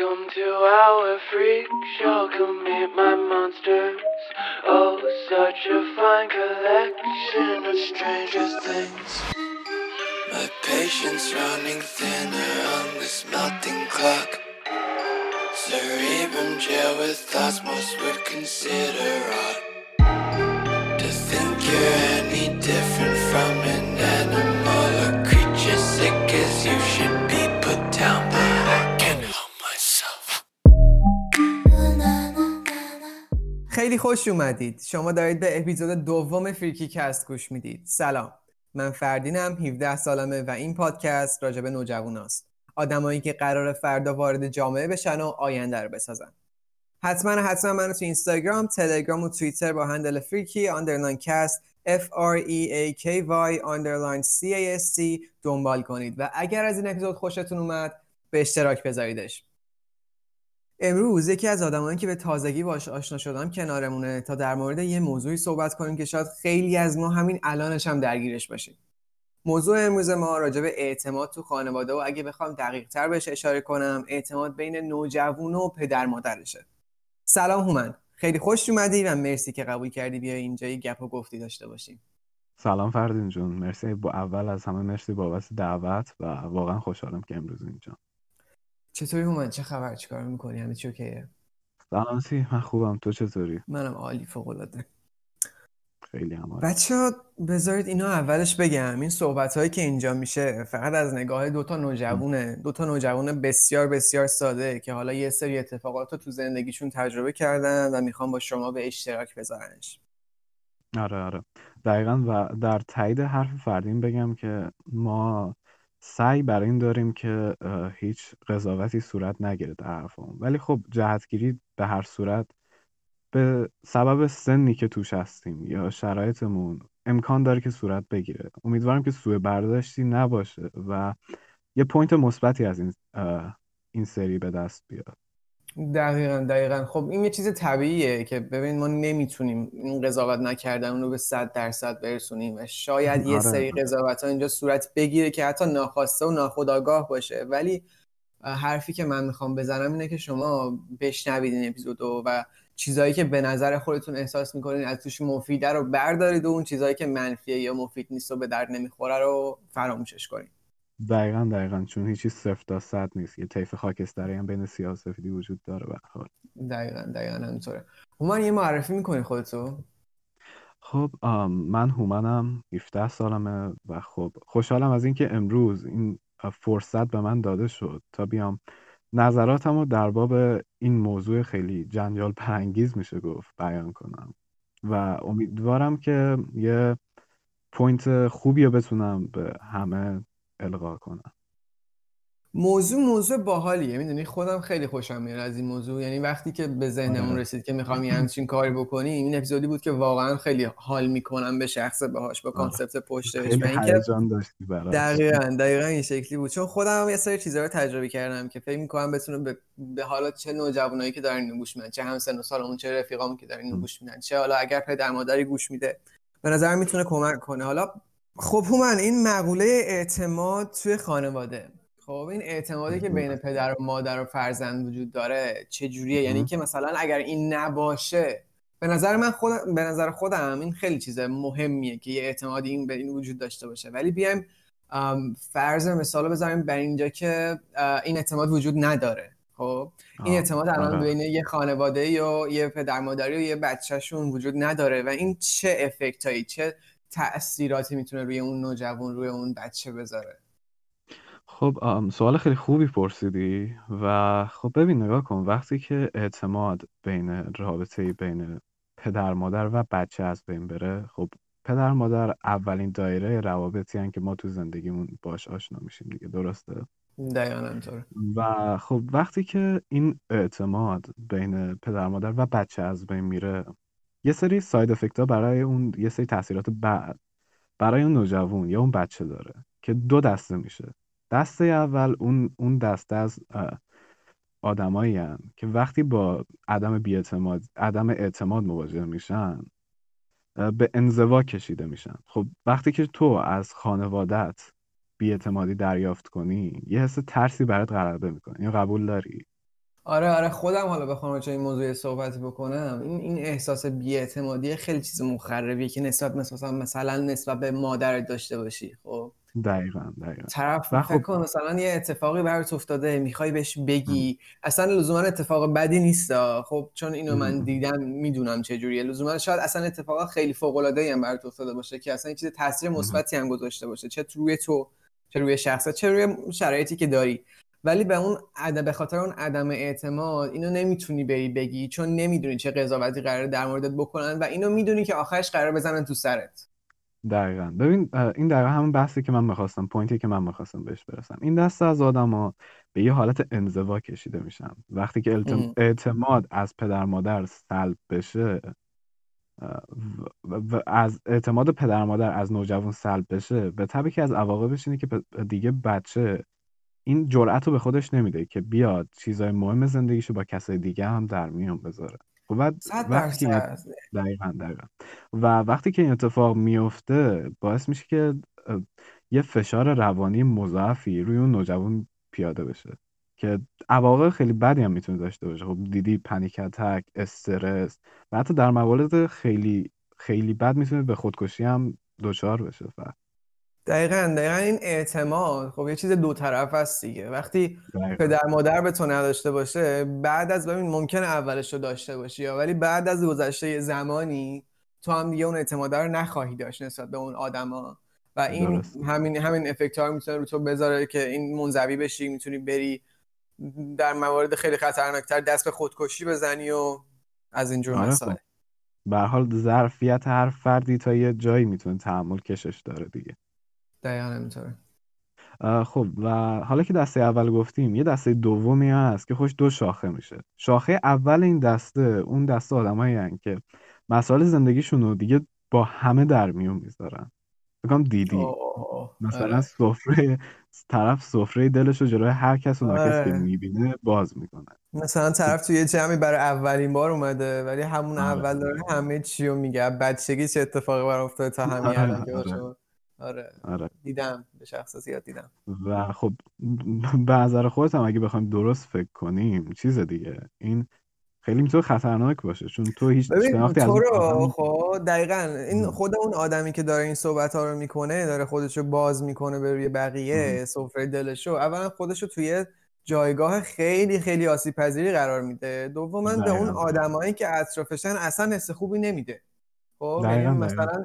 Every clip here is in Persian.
Welcome to our freak show. Come meet my monsters. Oh, such a fine collection of stranger things. My patience running thinner on this melting clock. Cerebrum jail with thoughts most would consider odd. To think you're any خیلی خوش اومدید. شما دارید به اپیزود دوم Freaky Cast گوش می‌دید. سلام. من فردینم 17 سالمه و این پادکست راجع به نوجواناست آدمایی که قراره فردا وارد جامعه بشن و آینده رو بسازن. حتما حتما منو تو اینستاگرام تلگرام و توییتر با handle Freaky underline Cast F R E A K Y underline C A S دنبال کنید. و اگر از این اپیزود خوشتون اومد به اشتراک بذاریدش. امروز یکی از آدمایی که به تازگی باش آشنا شدم کنارمونه تا در مورد یه موضوعی صحبت کنیم که شاید خیلی از ما همین الانش هم درگیرش باشیم موضوع امروز ما راجع به اعتماد تو خانواده و اگه بخوام دقیق تر بهش اشاره کنم اعتماد بین نوجوان و پدر مادرشه. سلام هومن. خیلی خوش اومدی و مرسی که قبول کردی بیا اینجا یه گپ و گفتی داشته باشیم. سلام فردین جون. مرسی با اول از همه مرسی بابت دعوت و واقعا خوشحالم که امروز اینجا. چطوری هومن؟ چه خبر؟ چیکار می‌کنی؟ همه چی اوکیه؟ سلامتی من خوبم. تو چطوری؟ منم عالی فوق العاده خیلی هم عالی. بچه ها بذارید اینو اولش بگم. این صحبت هایی که اینجا میشه فقط از نگاه دوتا نوجوانه. دوتا نوجوان بسیار بسیار ساده که حالا یه سری اتفاقات رو تو زندگیشون تجربه کردن و می‌خوام با شما به اشتراک بذارنش. آره آره. دقیقا و در تایید حرف فردین بگم که ما سعی بر این داریم که هیچ قضاوتی صورت نگیره در حرفمون. ولی خب جهتگیری به هر صورت به سبب سنی که توش هستیم یا شرایطمون امکان داره که صورت بگیره. امیدوارم که سوء برداشتی نباشه و یه پوینت مثبتی از این این سری به دست بیاد. دقیقا دقیقا. خب این یه چیز طبیعیه که ببین ما نمی‌تونیم این قضاوت نکردن رو به صد درصد برسونیم و شاید یه آره. سری قضاوت ها اینجا صورت بگیره که حتی ناخواسته و ناخودآگاه باشه. ولی حرفی که من می‌خوام بزنم اینه که شما بشنوید این اپیزودو و چیزایی که به نظر خودتون احساس می‌کنین از توش مفیده رو بردارید و اون چیزایی که منفیه یا مفید نیست و به درد نمی‌خوره رو فراموشش کنید دقیقا دقیقا. چون هیچی صفر تا صد نیست. یه طیف خاکستری هم بین سیاه و سفیدی وجود داره به حال. دقیقا دقیقا همینطوره. هومن یه معرفی می‌کنی خودتو؟ خب من هومنم 17 سالمه و خب خوشحالم از اینکه امروز این فرصت به من داده شد تا بیام. نظراتم رو در باب این موضوع خیلی جنجال برانگیز میشه گفت بیان کنم. و امیدوارم که یه point خوبی رو بتونم به همه القا کنم. موضوع موضوع باحالیه. می‌دونی خودم خیلی خوشم میاد از این موضوع. یعنی وقتی که به ذهنمون آره. رسید که می‌خوام یه همچین کاری بکنیم این اپیزودی بود که واقعا خیلی حال می‌کنم به شخصه باهاش با concept پشتش. خیلی و اینکه هیجان داشتی براش دقیقا دقیقا این شکلی بود. چون خودم هم یه سری چیزا رو تجربه کردم که فکر می‌کنم بتونه به, به حالا چه نوجوانایی که دارن گوش میدن چه هم سن و سالمون چه رفیقامون که دارن گوش میدن چه حالا اگر پدر مادری گوش میده به نظر می‌تونه کمک کنه. حالا خب هومن این مقوله اعتماد توی خانواده. خب این اعتمادی که بین پدر و مادر و فرزند وجود داره چجوریه؟ یعنی مهم. که مثلا اگر این نباشه به نظر من خودم به نظر خودم این خیلی چیز مهمیه که یه اعتمادی این به این وجود داشته باشه. ولی بیایم فرض مثال بذاریم بر اینجا که این اعتماد وجود نداره. خب؟ این اعتماد الان آره. بین یه خانواده یا یه پدر مادری و یه بچهشون وجود نداره و این چه افکتایی چه تأثیراتی می‌تونه روی اون نوجوان روی اون بچه بذاره؟ خب سوال خیلی خوبی پرسیدی و خب ببین نگاه کن وقتی که اعتماد بین رابطه بین پدر مادر و بچه از بین بره خب پدر مادر اولین دایره روابطی هن که ما تو زندگیمون باش آشنا میشیم دیگه درسته؟ دقیقا و خب وقتی که این اعتماد بین پدر مادر و بچه از بین میره یه سری ساید افکت ها برای اون یه سری تاثیرات بعد برای اون نوجوان یا اون بچه داره که دو دسته میشه. دسته اول اون اون دسته از آدمایی که وقتی با عدم بیاعتماد عدم اعتماد مواجه میشن به انزوا کشیده میشن. خب وقتی که تو از خانوادت بیاعتمادی دریافت کنی یه حس ترسی برات غلبه می‌کنه. اینو قبول داری؟ آره آره خودم حالا بخوام راجع این موضوع صحبت بکنم. این این احساس بی‌اعتمادی خیلی چیز مخربیه که نسبت مثلا مثلا نسبت به مادرت داشته باشی خب. دقیقا دقیقا. طرف فکر خب کن مثلا یه اتفاقی برات افتاده می‌خوای بهش بگی. اصلا لزوما اتفاق بدی نیست خب چون اینو من دیدم می‌دونم چه جوریه. لزوما شاید اصلا اتفاق خیلی فوق العاده هم برات افتاده باشه که اصلا چیز تاثیر مثبتی هم گذاشته باشه. چه روی تو چه روی شخصت چه روی شرایطی که داری. ولی به اون عدم به خاطر اون عدم اعتماد اینو نمی‌تونی بری بگی چون نمی‌دونی چه قضاوتی قراره در موردت بکنن و اینو می‌دونی که آخرش قرار بزنن تو سرت. دقیقا. ببین این دقیقا همون بحثی که من می‌خواستم پوینتی که من می‌خواستم بهش برسم. این دسته از آدما به یه حالت انزوا کشیده میشن. وقتی که التم-. اعتماد از پدر مادر سلب بشه و از اعتماد پدر مادر از نوجوان سلب بشه به طبعی که از عواقبش اینه که دیگه بچه این جرأت رو به خودش نمیده که بیاد چیزای مهم زندگیشو با کسای دیگه هم در میون بذاره. خب صد وقتی دقیقا دقیقا. و وقتی که این اتفاق میفته باعث میشه که یه فشار روانی مضاعفی روی اون نوجوان پیاده بشه که عواقب خیلی بدی هم می‌تونه داشته باشه. خب دیدی پنیک اتک استرس و حتی در موارد خیلی خیلی بد می‌تونه به خودکشی هم دچار بشه. فرد دقیقا دقیقا این اعتماد. خب یه چیز دو طرف هست دیگه. وقتی دقیقا. پدر مادر به تو نداشته باشه بعد از ببین ممکنه اولش رو داشته باشی یا ولی بعد از گذشته زمانی تو هم دیگه اون اعتماد رو نخواهی داشت نسبت به اون آدما. و این درسته همین همین افکت ها رو می‌تونه رو تو بذاره که این منزوی بشی می‌تونی بری در موارد خیلی خطرناکتر دست به خودکشی بزنی و از اینجور آره مسائل. خب. به هر حال ظرفیت هر فردی تا یه جایی می‌تونه تحمل کشش داره دیگه. دقیقا اه، خب و حالا که دسته اول گفتیم یه دسته دومی هست که خوش دو شاخه میشه. شاخه اول این دسته اون دسته آدمایی که مسائل زندگیشون رو دیگه با همه در میون می‌ذارن. بگم دیدی. اوه مثلا آره. سفره طرف سفره دلش رو جلوی هر کس و ناکس که آره. می‌بینه باز می‌کنه. مثلا طرف توی جمعی برای اولین بار اومده ولی همون آره. اول داره همه چی رو میگه. بچگی چه اتفاقی برای افتاده تا همین آره. آره. دیدم به شخص زیاد دیدم. و خب به نظر خودت هم اگه بخوایم درست فکر کنیم چیز دیگه. این خیلی می‌تونه خطرناک باشه چون تو هیچ شناختی از تو آدم خب دقیقا. این. خود اون آدمی که داره این صحبت ها رو می‌کنه داره خودش رو باز می‌کنه به روی بقیه سفره دلش رو. اولا خودش رو توی جایگاه خیلی خیلی آسیب پذیری قرار میده. دوما به اون آدمایی که اطرافشن اصلا حس خوبی نمیده. خب یعنی مثلا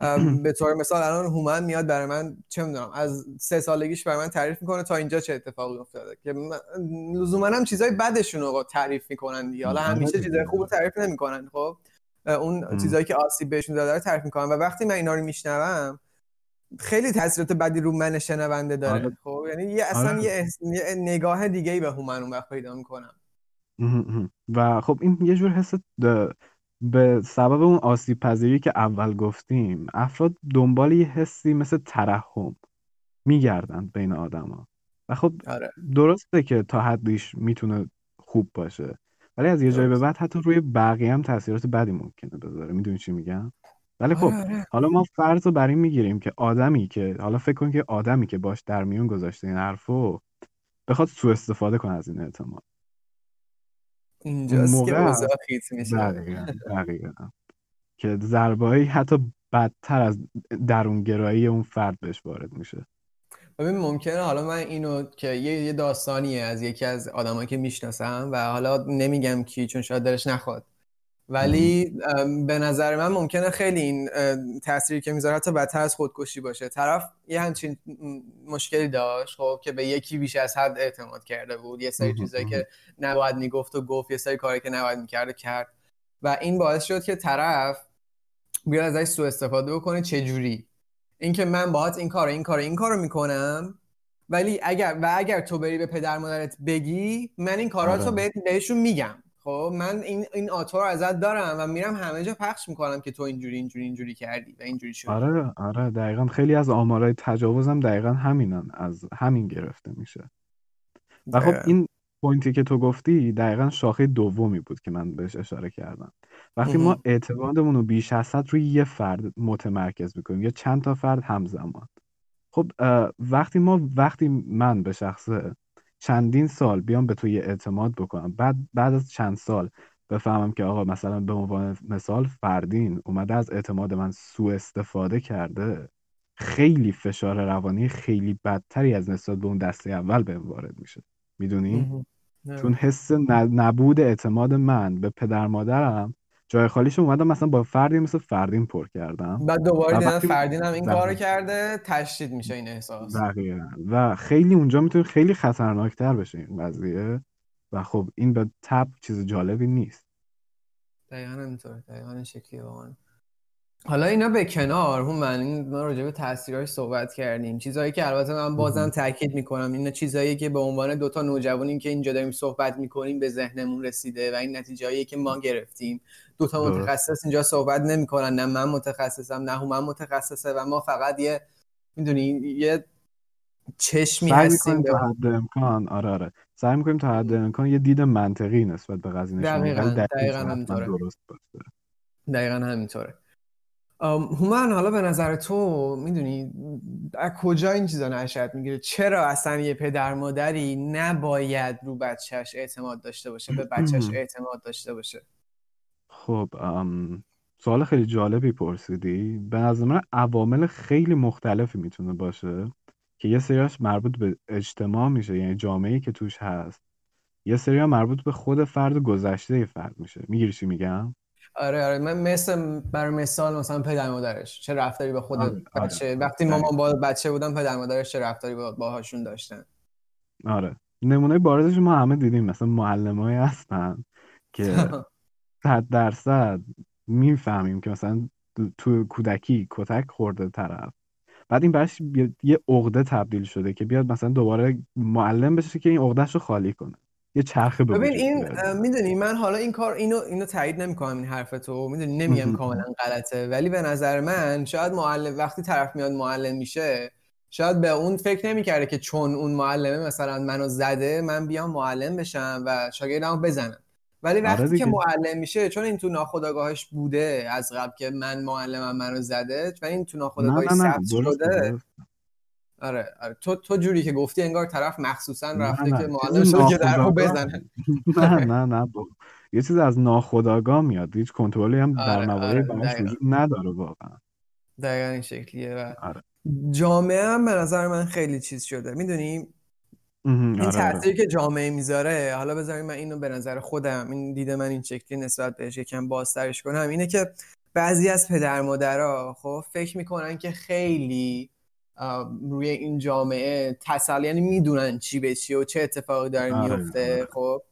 به طور مثال الان هومن میاد برای من چه می‌دونم از سه سالگیش برای من تعریف می‌کنه تا اینجا چه اتفاقی افتاده. که لزوما هم چیزای بدشون رو تعریف می‌کنن دیگه. حالا آره همیشه چیزای دیگه خوب رو تعریف نمی‌کنن خب؟ اون. چیزایی که آسیب بهشون داده رو تعریف می‌کنن. و وقتی من اینا رو میشنوم خیلی تاثیرات بدی رو من شنونده داره آره. خب؟ یعنی یه اصلا آره. یه, احس... یه نگاه دیگه ای به هومن اون وقت پیدا می‌کنم. و خب این یه جور حس به سبب اون آسیب پذیری که اول گفتیم افراد دنبال یه حسی مثل ترحم میگردند بین آدما. و خب آره. درسته که تا حدیش می‌تونه خوب باشه ولی از یه جایی به بعد حتی روی بقیه هم تاثیرات بدی ممکنه بذاره. می‌دونی چی میگم؟ ولی آره خب آره. حالا ما فرض رو بر این می‌گیریم که آدمی که حالا فکر کن که آدمی که باش در میون گذاشته این حرفو بخواد سوء استفاده کنه از این اعتماد. اون اینجاست که موقع اوضاع خیت میشه. دقیقا دقیقا. که ضربه‌ای حتی بدتر از درونگرایی اون فرد بهش وارد میشه. ببین ممکنه. حالا من اینو که یه یه داستانیه از یکی از آدمایی که می‌شناسم و حالا نمیگم کی چون شاید دلش نخواد. ولی به نظر من ممکنه خیلی این تأثیری که می‌ذاره حتی بدتر از خودکشی باشه. طرف یه همچین مشکلی داشت خب که به یکی بیش از حد اعتماد کرده بود. یه سری. چیزایی. که نباید می‌گفت و گفت یه سری کاری که نباید می‌کرد و کرد. و این باعث شد که طرف بیاد ازش سوء استفاده بکنه. چه جوری اینکه من باهات این کار این کار این کارو می‌کنم ولی اگر و اگر تو بری به پدر مادرت بگی من این کاراتو آره. بهت بهشون میگم. خب من این این آتا رو ازت دارم و میرم همه جا پخش می‌کنم که تو اینجوری اینجوری اینجوری کردی و اینجوری شدی آره آره دقیقا خیلی از آمارای تجاوز هم دقیقا همینن از همین گرفته میشه و خب. این پوینتی که تو گفتی دقیقا شاخه دومی بود که من بهش اشاره کردم وقتی ما مهم. اعتمادمون رو بیش از حد روی یه فرد متمرکز می‌کنیم یا چند تا فرد همزمان خب وقتی ما وقتی من به شخصه چندین سال بیام به تو یه اعتماد بکنم. بعد بعد از چند سال بفهمم که آقا مثلا به عنوان مثال فردین اومده از اعتماد من سوء استفاده کرده. خیلی فشار روانی خیلی بدتری از نسبت به اون دسته اول بهم وارد میشه می‌دونی؟ چون حس نبود اعتماد من به پدر مادرم جای خالیش اومدم مثلا با فردی مثل فردین پر کردم. بعد دوباره دیدن فردین هم این کارو کرده تشدید میشه این احساس. دقیقا. و خیلی اونجا می‌تونه خیلی خطرناکتر بشه این قضیه. و خب این به تب چیز جالبی نیست. دقیقا همینطور دقیقا این شکلیه واقعا. حالا اینا به کنار هم من این ما راجع به تاثیرش صحبت کردیم. چیزهایی که البته من بازم تاکید می‌کنم این چیزهایی که به عنوان دوتا نوجوانیم که اینجا داریم صحبت می‌کنیم به ذهنمون رسیده و این نتیجهایی که ما گرفتیم. دوتا متخصص اینجا صحبت نمی‌کنن نه من متخصصم نه من متخصصه و ما فقط یه می‌دونی یه چشمی هستیم تا حد امکان آره آره. سعی می‌کنیم تا حد امکان یه دید منطقی نسبت به قضیه نشون دقیقاً دقیقاً همینطوره. دقیقاً همینطوره. هومن حالا به نظر تو می‌دونی از کجا این چیزا نشد می‌گیره؟ چرا اصلا یه پدر مادری نباید رو بچهش اعتماد داشته باشه به بچهش اعتماد داشته باشه؟ خب سوال خیلی جالبی پرسیدی. به نظر من عوامل خیلی مختلفی می‌تونه باشه که یه سریاش مربوط به اجتماع میشه یعنی جامعه که توش هست. یه سری مربوط به خود فرد گذشته فرد میشه. می‌گیری چی میگم؟ آره آره. من مثل برای مثال مثلا پدر مادرش چه رفتاری با خود آره، آره، بچه وقتی مامان با بچه بودن پدر مادرش چه رفتاری با باهاشون داشتن؟ آره. نمونه بارزش ما همه دیدیم. مثلا معلمایی هستن که صد درصد می‌فهمیم که مثلا تو کودکی کتک خورده طرف. بعد این برش یه عقده تبدیل شده که بیاد مثلا دوباره معلم بشه که این عقدهش رو خالی کنه. یه چرخه ببین این می‌دونی من حالا این کار اینو اینو تایید نمی‌کنم این حرف تو. می‌دونی نمیگم کاملا غلطه. ولی به نظر من شاید معلم وقتی طرف میاد معلم میشه شاید به اون فکر نمی‌کرده که چون اون معلمه مثلا منو زده من بیام معلم بشم و شاگردمو بزنم. ولی آره وقتی که معلم میشه چون این تو ناخودآگاهش بوده از قبل که من معلمم منو زده و این تو ناخودآگاهش ثبت شده آره آره. تو تو جوری که گفتی انگار طرف مخصوصا رفته که معلم شده که درو بزنه. نه نه نه یه چیز از ناخودآگاه میاد. هیچ کنترلی هم در آره، آره، نداره واقعا. دقیقا این شکلیه و آره. جامعه هم به نظر من خیلی چیز شده. می‌دونی؟ این آره تاثیری که جامعه می‌ذاره حالا بذاریم من اینو به نظر خودم این دیده من این شکلی نسبت بهش یکم بازترش کنم اینه که بعضی از پدر مادرها خب فکر می‌کنن که خیلی روی این جامعه تسلی یعنی می‌دونن چی به چی و چه اتفاقی داره آره، میفته آره. خب.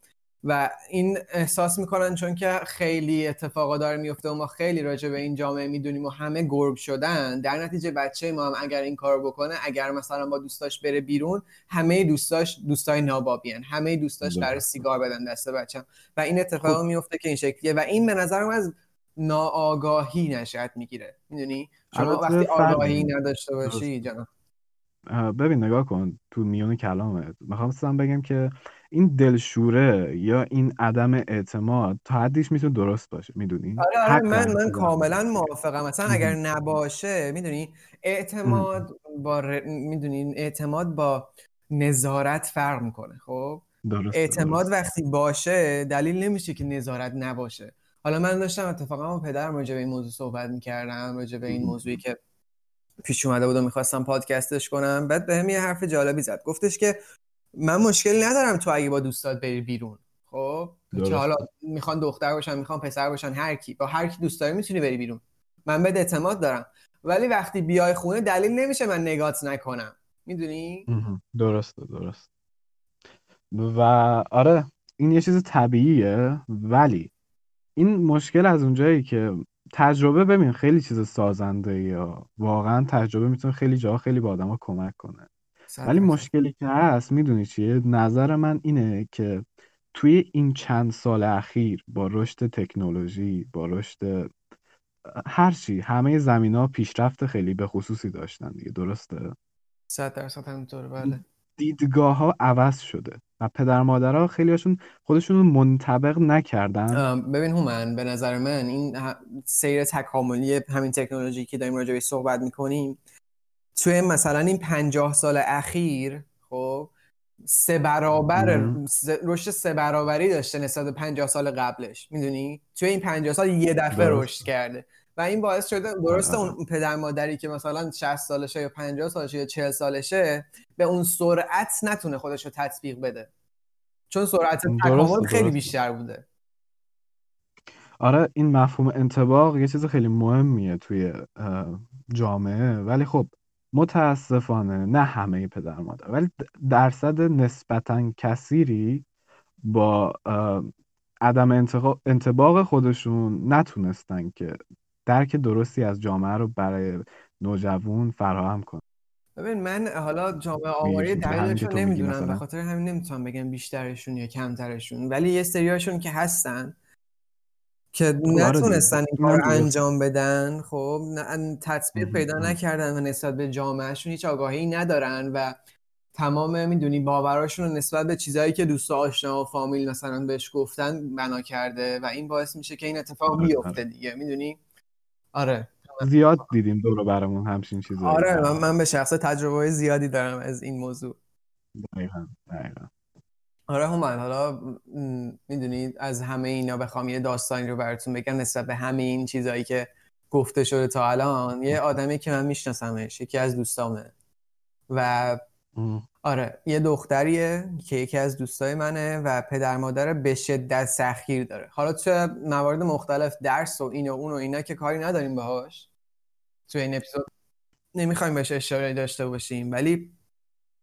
و این احساس می‌کنن چون که خیلی اتفاقا داره میفته و ما خیلی راجع به این جامعه می‌دونیم و همه گرگ شدن. در نتیجه بچه ما هم اگر این کار بکنه اگر مثلا با دوستاش بره بیرون همه دوستاش دوستای نابابیان. همه دوستاش قرار سیگار بدن دست بچم و این اتفاق خب. میفته که این شکلیه. و این به نظرم از ناآگاهی نشأت می‌گیره. می‌دونی؟ شما وقتی آگاهی نداشته باشی جناب ببین نگاه کن تو میون کلامت می‌خوام بگم که این دلشوره یا این عدم اعتماد تا حدیش می‌تونه درست باشه می‌دونی؟ آره, آره من من کاملا موافقم. مثلا اگر نباشه می‌دونی؟ اعتماد با ر... می‌دونی؟ اعتماد با نظارت فرق می‌کنه خب؟ اعتماد وقتی باشه دلیل نمیشه که نظارت نباشه. حالا من داشتم اتفاقا با پدرم راجع به این موضوع صحبت می‌کردم راجع به این موضوعی که پیش اومده بود و می‌خواستم پادکستش کنم. بعد بهم یه حرف جالبی زد. گفتش که من مشکلی ندارم تو اگه با دوستات بری بیرون. خب؟ که حالا می‌خوان دختر باشن می‌خوان پسر باشن هر کی. با هر کی دوست داری می‌تونی بری بیرون. من به اعتماد دارم. ولی وقتی بیای خونه دلیل نمیشه من نگات نکنم. می‌دونی؟ درسته درست و آره این یه چیز طبیعیه. ولی این مشکل از اونجایی که تجربه ببین خیلی چیز سازنده یا واقعا تجربه می‌تونه خیلی جا خیلی به آدما کمک کنه. ولی مشکلی که هست می‌دونی چیه؟ نظر من اینه که توی این چند سال اخیر با رشد تکنولوژی با رشد هرچی همه زمین ها پیشرفت خیلی به خصوصی داشتن دیگه درسته؟ صد درصد همینطوره بله. دیدگاه ها عوض شده. و پدر مادرها خیلی هاشون خودشون منطبق نکردن. ببین هومن به نظر من این سیر تکاملی همین تکنولوژی که داریم راجع صحبت می‌کنیم توی مثلا این پنجاه سال اخیر خب سه برابر رشد سه برابری داشته نسبت به 50 سال قبلش می‌دونی؟ توی این 50 سال یه دفعه. رشد کرده. و این باعث شده درسته آره. اون پدر مادری که مثلا 60 سالشه یا 50 سالشه یا 40 سالشه به اون سرعت نتونه خودش رو تطبیق بده چون سرعت تکامل خیلی. بیشتر بوده آره این مفهوم انتباق یه چیز خیلی مهمیه توی جامعه ولی خب متاسفانه نه همه پدر مادر ولی درصد نسبتا کثیری با عدم انطباق خودشون نتونستن که درک درستی از جامعه رو برای نوجوان فراهم کنن ببین من حالا جامعه آماری دقیقش رو نمی‌دونم به. خاطر همین نمی‌تونم بگم بیشترشون یا کمترشون ولی یه سریاشون که هستن که آره. نتونستن این کار درسته. انجام بدن خب تطبیق مهم. پیدا. نکردن و نسبت به جامعهشون هیچ آگاهی ندارن و تمام می‌دونی باوراشون رو نسبت به چیزهایی که دوست آشنا و فامیل مثلا بهش گفتن بنا کرده و این باعث میشه که این اتفاق آره، بیفته آره. دیگه می‌دونی آره. زیاد دیدیم دور و برمون همچین چیزایی. آره من, من به شخص تجربه زیادی دارم از این موضوع. دقیقاً دقیقاً. آره هومن حالا می‌دونید از همه اینا بخوام یه داستانی رو براتون بگم نسبت به همه این چیزهایی که گفته شده تا الان. یه آدمی که من میشناسمش یکی از دوستامه. و. آره یه دختریه که یکی از دوستای منه و پدر مادر به شدت سختگیر داره. حالا تو موارد مختلف درس و این و اون و اینا که کاری نداریم باهاش تو این اپیزود نمی‌خوایم بهش اشاره داشته باشیم ولی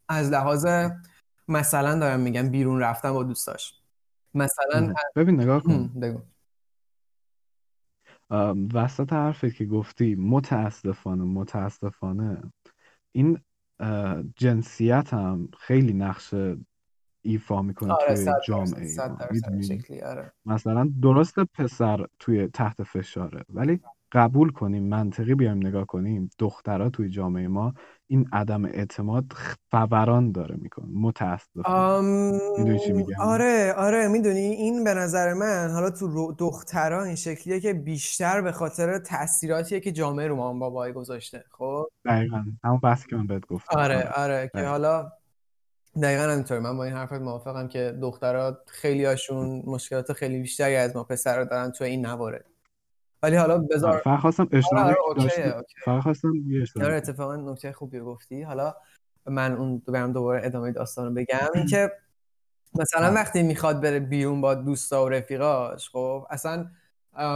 از لحاظ مثلا دارم میگم بیرون رفتن با دوستاش. مثلا. ببین نگاه کن. بگو. وسط حرفت که گفتی متاسفانه متاسفانه این جنسیت هم خیلی نقش ایفا می‌کنه آره توی جامعه صد شکلی آره. مثلا درست پسر توی تحت فشاره ولی قبول کنیم منطقی بیایم نگاه کنیم دخترها توی جامعه ما این عدم اعتماد فوران داره می‌کنه متاسفانه. آم... می‌دونی چی میگم؟ آره آره می‌دونی این به نظر من حالا تو دخترها این شکلیه که بیشتر به خاطر تاثیراتیه که جامعه رو مامان بابای گذاشته خب؟ دقیقا. همون بحثی که من بهت گفتم. آره آره. آره که دقیقا. حالا دقیقا همینطور من با این حرفت موافقم که دخترها خیلی هاشون مشکلات خیلی بیشتری از ما پسرها دارن تو این موارد. ولی حالا آره بذار فقط خواستم آره آره اوکی. فقط خواستم یه آره. اتفاقا نکته خوبی گفتی. حالا من اون برم دوباره ادامه داستان رو بگم. اینکه مثلا آره. وقتی می‌خواد بره بیرون با دوستا و رفیقاش خب اصلا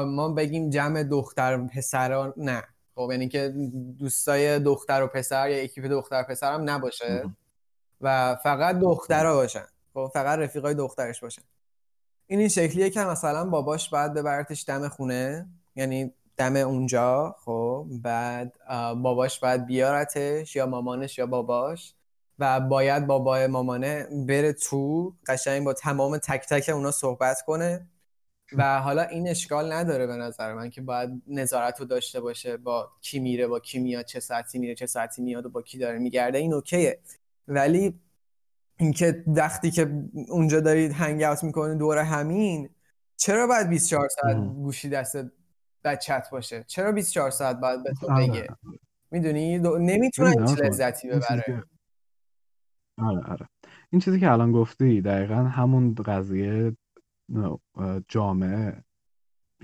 ما بگیم جمع دختر و پسرا نه. خب یعنی که دوستای دختر و پسر یا اکیپ دختر پسر هم نباشه. و فقط دخترها باشن. خب فقط رفیقای دخترش باشن. این این شکلیه که مثلا باباش باید ببرتش دم خونه. یعنی دم اونجا خب بعد باباش باید بیارتش یا مامانش یا باباش و باید بابای مامانه بره تو قشنگ با تمام تک تک اونا صحبت کنه و حالا این اشکال نداره به نظر من که باید نظارت رو داشته باشه با کی میره با کی میاد چه ساعتی میره چه ساعتی میاد و با کی داره میگرده این اوکیه ولی اینکه وقتی که اونجا دارید هنگ اوت می‌کنید دور همین چرا باید 24 ساعت. گوشی دست بچت باشه. چرا 24 ساعت باید به تو آره. بگه؟ می‌دونی؟ نمی‌تونه ببین هیچ کن لذتی ببره آره آره. این چیزی که الان گفتی دقیقا همون قضیه جامعه.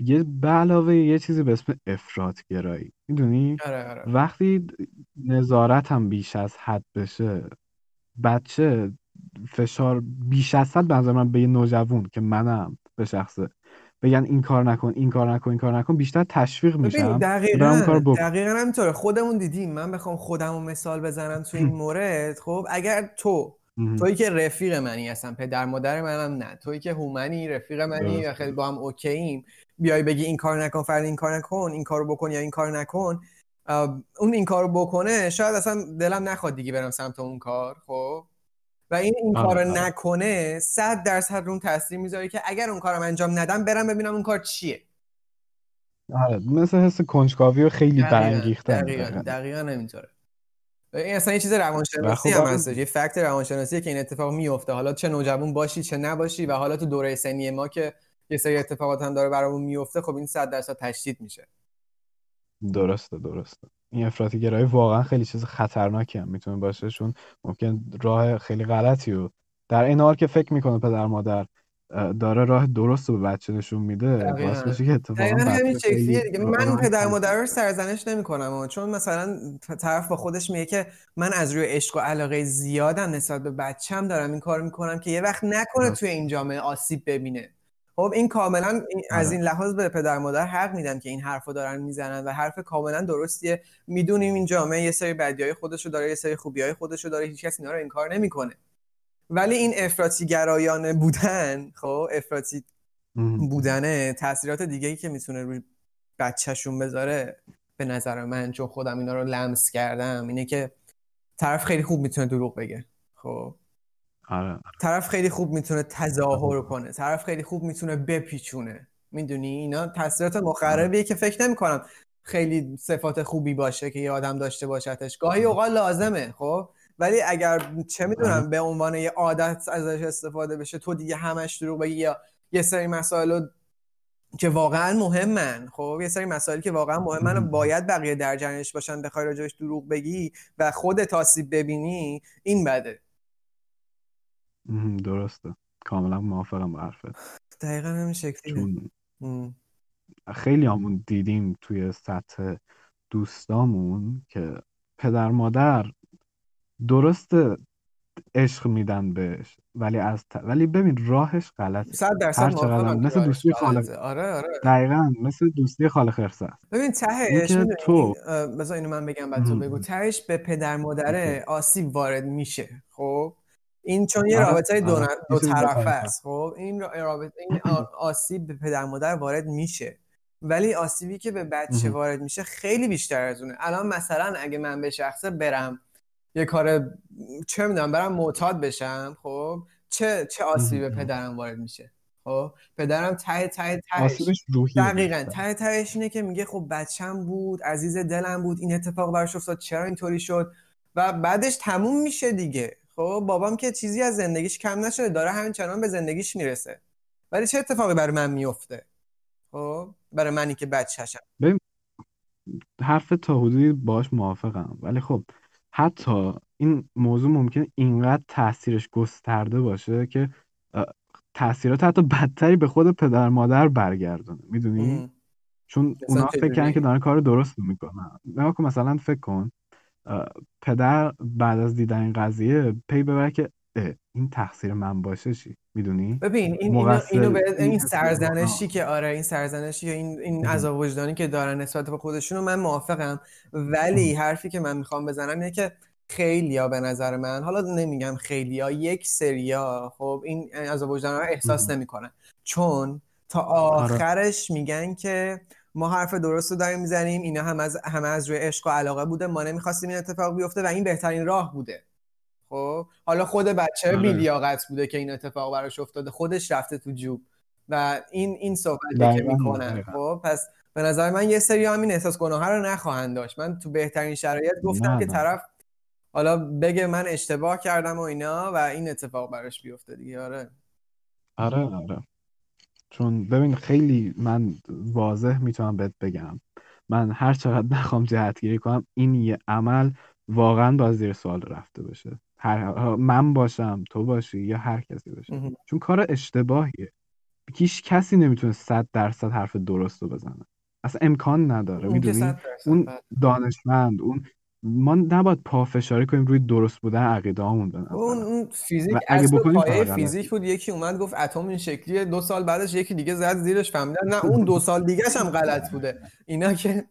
یه به علاوه یه چیزی به اسم افراط گرایی می‌دونی؟ آره آره. وقتی نظارت هم بیش از حد بشه بچه فشار بیش از حد به من به یه نوجوان که منم به شخصه بگن این کار نکن این کار نکن این کار نکن بیشتر تشویق میشم اون کار دقیقا بکن. دقیقا همینطوره. خودمون دیدیم. من بخوام خودمو مثال بزنم تو این مورد. خب اگر تو. تویی که رفیق منی اصلا پدر مادر منم نه. تویی که هومنی رفیق منی و خیلی با هم اوکییم بیای بگی این کار نکن فرد این کار نکن این کارو بکن یا این کار نکن. اون این کارو بکنه شاید اصلا دلم نخواد دیگه برم سمت اون کار. خب؟ و این این آره کارو آره. نکنه صد درصد رو اون تاثیر می‌ذاره که اگر اون کارم انجام ندم برم ببینم اون کار چیه. آره مثل حس کنجکاوی و خیلی دقیقا برانگیختن دقیقا دقیقا. همینطوره. این اصلا یه چیز روانشناسی خب هم الان هستش یه فکت روانشناسیه که این اتفاق میفته. حالا چه نوجوان باشی چه نباشی و حالا تو دوره سنی ما که یه سری اتفاقات هم داره برامون میفته خب این صد درصد تشدید میشه. درسته درسته. این افراطی گرایی واقعا خیلی چیز خطرناکی هم می‌تونه باشه چون ممکن راه خیلی غلطی رو در این حال که فکر می‌کنه پدر مادر داره راه درست رو به بچه نشون میده باعث بشه که اتفاقا همین شکلیه دیگه. من پدر مادر رو سرزنش نمی‌کنم چون مثلا طرف با خودش میگه که من از روی عشق و علاقه زیادم نسبت به بچم دارم این کار می‌کنم که یه وقت نکنه توی این جامعه آسیب ببینه. خب این کاملا از این لحاظ به پدر مادر حق میدم که این حرفو دارن می‌زنن و حرف کاملا درستیه. می‌دونیم این جامعه یه سری بدیای خودشو داره یه سری خوبیای خودشو داره هیچ کس اینا رو انکار نمی‌کنه. ولی این افراطی گرایانه بودن خب افراطی بودنه تاثیرات دیگه ای که می‌تونه روی بچهشون بذاره به نظر من چون خودم اینا رو لمس کردم اینه که طرف خیلی خوب می‌تونه دروغ بگه. خب. آره. طرف خیلی خوب می‌تونه تظاهر کنه طرف خیلی خوب می‌تونه بپیچونه. می‌دونی؟ اینا تاثیرات مخربیه که فکر نمی کنم خیلی صفات خوبی باشه که یه آدم داشته باشدش گاهی اوقات لازمه خب؟ ولی اگر چه می‌دونم به عنوان یه عادت ازش استفاده بشه تو دیگه همش دروغ بگی یا یه سری مسائل که واقعا مهمن خب؟ یه سری مسائلی که واقعا مهمن و باید بقیه در جریانش باشن بخوای راجعش دروغ بگی و خود تاسیب ببینی این بده. درسته. کاملا موافقم با حرفت. دقیقا همین شکلی خیلی همون دیدیم توی سطح دوستامون که پدر مادر درست عشق میدن بهش. ولی از ت... ولی ببین راهش غلطه. صد درصد مثل دوستی خاله آره آره دقیقا مثل دوستی خاله خرسه ببین تهش تو بذار اینو من بگم بعد تو بگو. تهش به پدر مادره آسیب وارد میشه خب؟ این چون یه آره، رابطه دو, آره. دو طرفه است خب این رابطه این آسیب به پدر مادر وارد میشه. ولی آسیبی که به بچه وارد میشه خیلی بیشتر از اونه. الان مثلا اگه من به شخصه برم یه کار چه می‌دونم برم معتاد بشم خب چه چه آسیبی به پدرم وارد میشه؟ خب پدرم ته ته تهش دقیقا ته تهش اینه که میگه خب بچم بود عزیز دلم بود این اتفاق براش افتاد چرا اینطوری شد؟ و بعدش تموم میشه دیگه. خب بابام که چیزی از زندگیش کم نشده داره همین چنان به زندگیش می‌رسه. ولی چه اتفاقی برای من میفته؟ خب برای منی که بچه‌شم. حرف تا حدودی باش موافقم. ولی خب حتی این موضوع ممکنه اینقدر تاثیرش گسترده باشه که تاثیرات حتی بدتری به خود پدر مادر برگردونه. می‌دونی؟ چون اونا فکر کردن که دارن کار درست می‌کنن. نگاه کن مثلا فکر کن پدر بعد از دیدن این قضیه پی ببره که این تقصیر من باشه چی؟ می‌دونی؟ ببین این اینو, اینو این سرزنشی که آره این سرزنشی این این عذاب وجدانی که دارن نسبت به خودشونو من موافقم. ولی حرفی که من می‌خوام بزنم اینه که خیلیا به نظر من حالا نمیگم خیلیا یک سریا خب این عذاب وجدان رو احساس نمی‌کنن. چون تا آره. آخرش میگن که ما حرف درست رو داریم می‌زنیم. اینا هم از همه از روی عشق و علاقه بوده. ما نمی‌خواستیم این اتفاق بیفته و این بهترین راه بوده. خب؟ حالا خود بچه آره. بیلیاقت بوده که این اتفاق براش افتاده. خودش رفته تو جوب. و این این صحبتی که می‌کنن خب؟ پس به نظر من یه سری همین احساس گناه رو نخواهند داشت. من تو بهترین شرایط گفتم که طرف حالا بگه من اشتباه کردم و اینا و این اتفاق براش بیفته دیگه. آره. آره آره. چون ببین خیلی من واضح می‌تونم بهت بگم. من هر چقدر نخوام جهتگیری کنم این یه عمل واقعا باز زیر سوال رفته باشه. هر من باشم تو باشی یا هر کسی باشه. چون کار اشتباهیه. هیچ کسی نمی‌تونه صد درصد حرف درست رو بزنه. اصلا امکان نداره. می‌دونی؟ اون بله. دانشمند اون ما نباید پافشاری کنیم روی درست بودن عقیده هامون اون فیزیک اگه بکنیم پایه فیزیک بود یکی اومد گفت اتم این شکلیه دو سال بعدش یکی دیگه زد زیرش فهمیدن نه اون دو سال دیگه هم غلط بوده. اینا که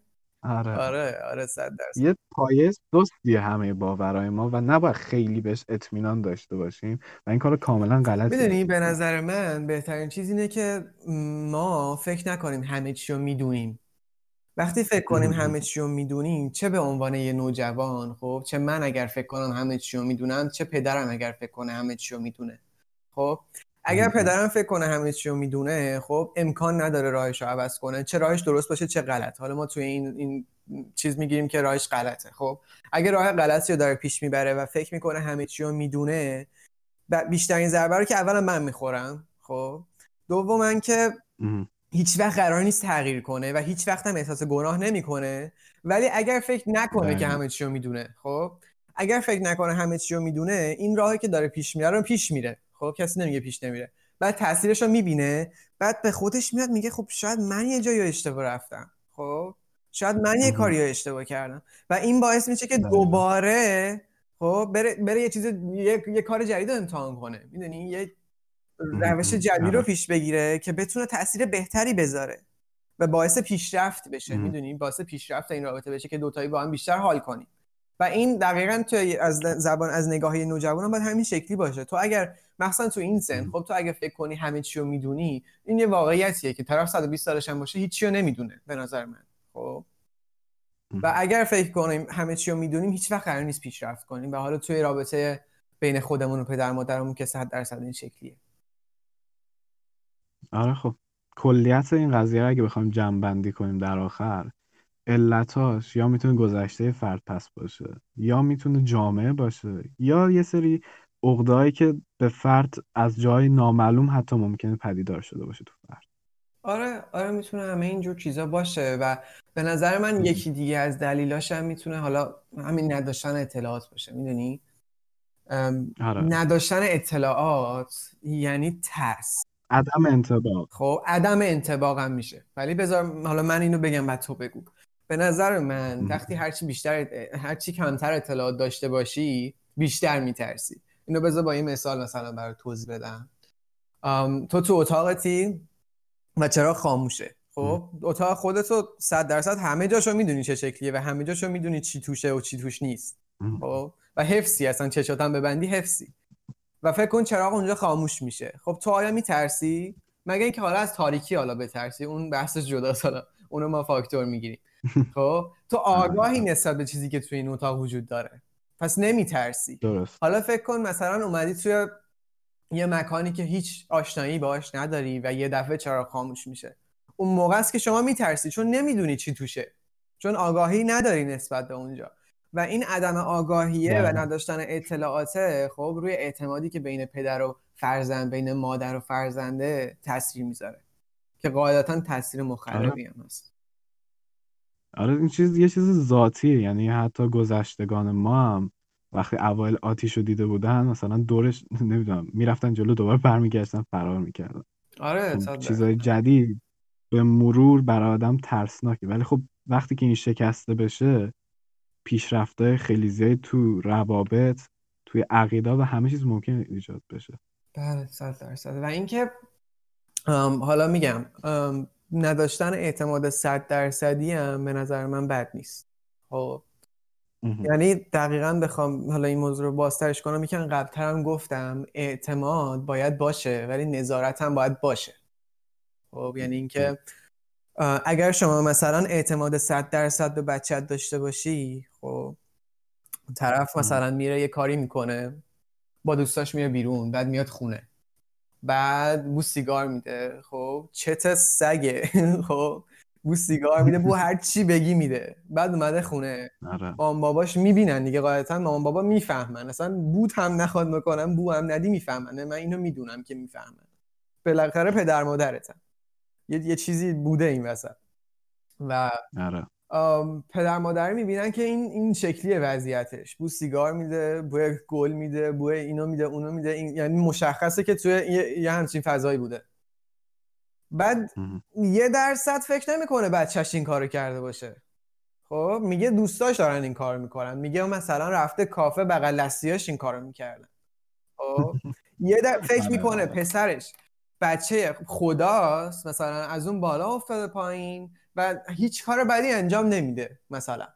آره. آره آره صد درصد. یه پایه سستیه همه باورهای ما و نباید خیلی بهش اطمینان داشته باشیم و این کار کاملا غلط می‌دونی به نظر من بهترین چیز اینه که ما فکر نکنیم همه چی رو می‌دونیم. وقتی فکر کنیم همه چی رو می‌دونیم چه به عنوان یه نوجوان خب چه من اگر فکر کنم همه چی رو می‌دونم چه پدرم اگر فکر کنه همه چی رو می‌دونه. خب اگر پدرم فکر کنه همه چی رو می‌دونه خب امکان نداره راهش رو عوض کنه چه راهش درست باشه چه غلط حالا ما توی این این چیز می‌گیریم که راهش غلطه خب. اگر راه غلطی رو داره پیش می‌بره و فکر می‌کنه همه چی رو می‌دونه بیشترین ضربه رو که اولا من می‌خورم خب. دوما که هیچ وقت قرار نیست تغییر کنه و هیچ وقت هم احساس گناه نمی‌کنه. ولی اگر فکر نکنه که همه چی رو می‌دونه خب؟ اگر فکر نکنه همه چی رو می‌دونه این راهی که داره پیش میره رو پیش میره. خب؟ کسی نمیگه پیش نمیره. بعد تاثیرش رو می‌بینه بعد به خودش میاد میگه خب شاید من یه جایی اشتباه رفتم. خب؟ شاید من یه کاری اشتباه کردم. و این باعث میشه که دوباره خب؟ بره, بره یه چیز یه, یه کار جدید رو امتحان کنه. می‌دونی؟ یه روش جدید رو پیش بگیره که بتونه تاثیر بهتری بذاره و باعث پیشرفت بشه می‌دونی؟ باعث پیشرفت این رابطه بشه که دوتایی با هم بیشتر حال کنیم. و این دقیقا تو از زبان از نگاهی نوجوانان باید همین شکلی باشه. تو اگر مثلا تو این سن خب تو اگر فکر کنی همه چی رو می‌دونی این یه واقعیتیه که طرف 120 سالش هم باشه هیچی رو نمی‌دونه به نظر من خب؟ و اگر فکر کنیم همه چی رو می‌دونیم هیچ وقت قرار نیست پیشرفت کنیم. و حالا توی رابطه بین خودمون و پدر مادرمون که 100 درصد این شکلیه. آره خب کلیت این قضیه رو اگه بخوایم جمع بندی کنیم در آخر علتاش یا می‌تونه گذشته فرد پس باشه یا می‌تونه جامعه باشه یا یه سری عقدهایی که به فرد از جای نامعلوم حتی ممکنه پدیدار شده باشه تو فرد. آره آره می‌تونه همه اینجور چیزا باشه و به نظر من یکی دیگه از دلیلاش هم می‌تونه حالا همین نداشتن اطلاعات باشه می‌دونی؟ آره. نداشتن اطلاعات یعنی ترس. عدم انتباق. خب عدم انتباق هم میشه. ولی بذار حالا من اینو بگم بعد تو بگو. به نظر من وقتی هرچی بیشتر هرچی کمتر اطلاعات داشته باشی بیشتر میترسی. اینو بذار با این مثال مثلا برای توضیح بدم. تو تو اتاقتی و چرا خاموشه؟ خب اتاق خودتو صد درصد همه جاشو می‌دونی چه شکلیه و همه جاشو می‌دونی چی توشه و چی توش نیست. خب و حفظی اصلا چشاتم ببندی حفظی. و فکر کن چراغ اونجا خاموش میشه. خب تو آیا میترسی؟ مگه اینکه حالا از تاریکی حالا بترسی؟ اون بحثش جدا حالا اونو ما فاکتور می‌گیریم. خب تو آگاهی نسبت به چیزی که توی این اتاق وجود داره. پس نمیترسی. درست. حالا فکر کن مثلا اومدی توی یه مکانی که هیچ آشنایی باش نداری و یه دفعه چراغ خاموش میشه. اون موقع است که شما میترسی چون نمی‌دونی چی توشه. چون آگاهی نداری نسبت به اونجا. و این عدم آگاهیه و نداشتن اطلاعاته خب روی اعتمادی که بین پدر و فرزند بین مادر و فرزنده تاثیر می‌ذاره. که قاعدتا تاثیر مخربی هم هست. آره این چیز یه چیز ذاتیه. یعنی حتی گذشتگان ما هم وقتی اوایل آتیش رو دیده بودن مثلا دورش نمی‌دونم می‌رفتن جلو دوباره برمیگشتن فرار می‌کردن. آره خب چیزای جدید به مرور برای آدم ترسناکه. ولی خب وقتی که این شکسته بشه پیشرفته خیلی زیادی تو روابط توی عقیده و همه چیز ممکن ایجاد بشه. بله صد درصد. و اینکه حالا میگم نداشتن اعتماد صد درصدی هم به نظر من بد نیست. خب. یعنی دقیقا بخوام حالا این موضوع رو بازترش کنم. می‌کنم قبلتر هم گفتم اعتماد باید باشه ولی نظارت هم باید باشه. خب یعنی اینکه اگر شما مثلا اعتماد صد درصد به بچت داشته باشی خب طرف مثلا میره یه کاری می‌کنه با دوستاش میره بیرون بعد میاد خونه. بعد بو سیگار میده خب چت سگه خب بو سیگار میده بو هر چی بگی میده. بعد اومده خونه. آره. مامان باباش می‌بینن دیگه قاعدتا مامان بابا می‌فهمن. اصلا بود هم نخواد می‌کنم بو هم ندی می‌فهمن. من اینو می‌دونم که می‌فهمن. بالاخره پدر مادرتن. یه،, یه چیزی بوده این وسط. و آره. پدر مادر می‌بینن که این این شکلیه وضعیتش. بو سیگار میده بو گل میده بو اینو میده اونو میده. این یعنی مشخصه که توی یه, یه همچین فضایی بوده. بعد یه درصد فکر نمی‌کنه بچهش این کارو کرده باشه. خب میگه دوستاش دارن این کار می‌کنن. میگه مثلا رفته کافه بغل لستیاش این کارو می‌کردن خب یه در... فکر آره، می‌کنه آره. پسرش بچه خداست مثلا از اون بالا افتاده پایین و هیچ کار بدی انجام نمیده مثلا.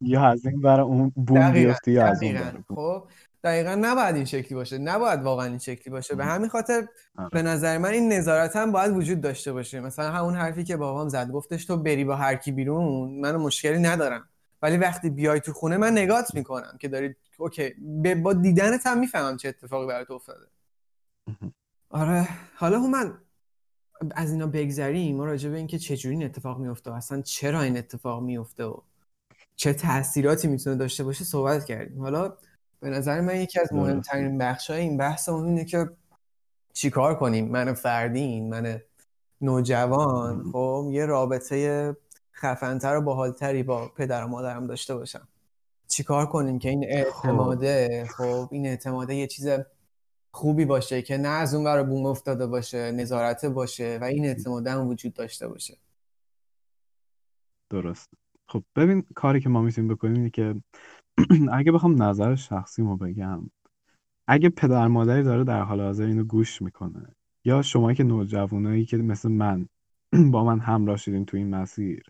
یا از این برای اون بوم بیفته یا از اون خب دقیقا نباید این شکلی باشه نباید واقعا این شکلی باشه. به همین خاطر آره. به نظر من این نظارت هم باید وجود داشته باشه. مثلا همون حرفی که بابام زد گفتش تو بری با هر کی بیرون من مشکلی ندارم. ولی وقتی بیای تو خونه من نگات می‌کنم که داری اوکی با دیدنت هم می‌فهمم چه اتفاقی برات افتاده. آره. حالا من از اینا بگذریم. ما راجع به اینکه چجوری این اتفاق میفته و اصلا چرا این اتفاق میفته و چه تاثیراتی می‌تونه داشته باشه صحبت کردیم. حالا به نظر من یکی از مهمترین بخش های این بحث اینه که چیکار کنیم؟ من فردین من نوجوان. خب یه رابطه خفنتر و باحالتری با پدر و مادرم داشته باشم. چیکار کنیم که این خب. اعتماده؟ خب این اعتماده یه چیز خوبی باشه که نه از اون برای بوم افتاده باشه نظارت باشه و این اعتماد هم وجود داشته باشه. درست. خب ببین کاری که ما می‌تونیم بکنیم اینه که اگه بخوام نظر شخصیمو بگم اگه پدر مادری داره در حال حاضر اینو گوش می‌کنه یا شما که نوجوانایی که مثل من با من همراه شدین تو این مسیر